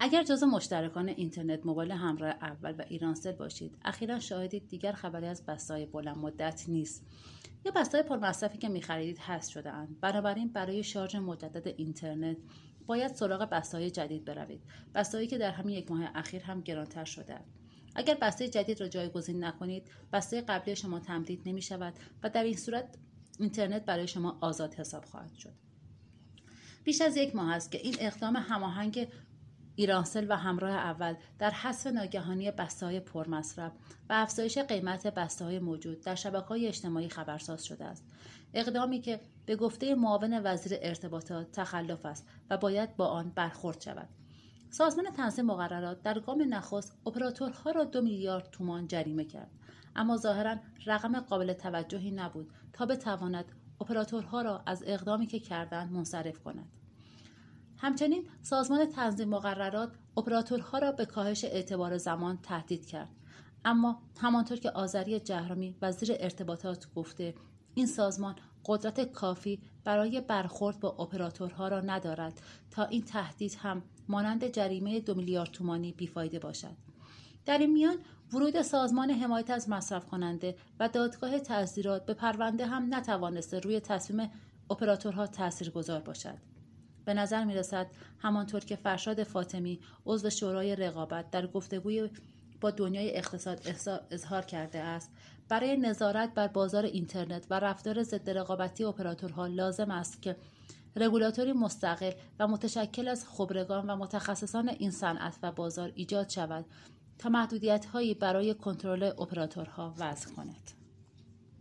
اگر جزو مشترکان اینترنت موبایل همراه اول و ایرانسل باشید اخیرا شاهدید دیگر خبری از بستای بلند مدت نیست. یا بستای پرمصرفی که میخریدید هست شده اند بنابراین برای شارژ مجدد اینترنت باید سراغ بستای جدید بروید. بستایی که در همین یک ماه اخیر هم گرانتر شده اگر بسته جدید را جایگزین نکنید بسته قبلی شما تمدید نمی شود و در این صورت اینترنت برای شما آزاد حساب خواهد شد. بیش از یک ماه است که این اقدام هماهنگ ایرانسل و همراه اول در حذف ناگهانی بسته پرمصرف و افزایش قیمت بسته موجود در شبکه های اجتماعی خبرساز شده است. اقدامی که به گفته معاون وزیر ارتباطات تخلف است و باید با آن برخورد شود. سازمان تنظیم مقررات در گام نخست اپراتورها را دو میلیارد تومان جریمه کرد. اما ظاهرا رقم قابل توجهی نبود تا بتواند اپراتورها را از اقدامی که کردند منصرف کند. همچنین سازمان تنظیم مقررات اپراتورها را به کاهش اعتبار زمان تهدید کرد. اما همانطور که آذری جهرامی وزیر ارتباطات گفته این سازمان قدرت کافی برای برخورد با اپراتورها را ندارد تا این تهدید هم مانند جریمه دو میلیارد تومانی بیفایده باشد. در این میان ورود سازمان حمایت از مصرف کننده و دادگاه تعذیرات به پرونده هم نتوانسته روی تصمیم اپراتورها تاثیرگذار باشد. به نظر می رسد همانطور که فرشاد فاطمی عضو شورای رقابت در گفتگوی با دنیای اقتصاد اظهار کرده است برای نظارت بر بازار اینترنت و رفتار ضد رقابتی اپراتورها لازم است که رگولاتوری مستقل و متشکل از خبرگان و متخصصان این صنعت و بازار ایجاد شود تا محدودیت هایی برای کنترل اپراتورها وضع کند.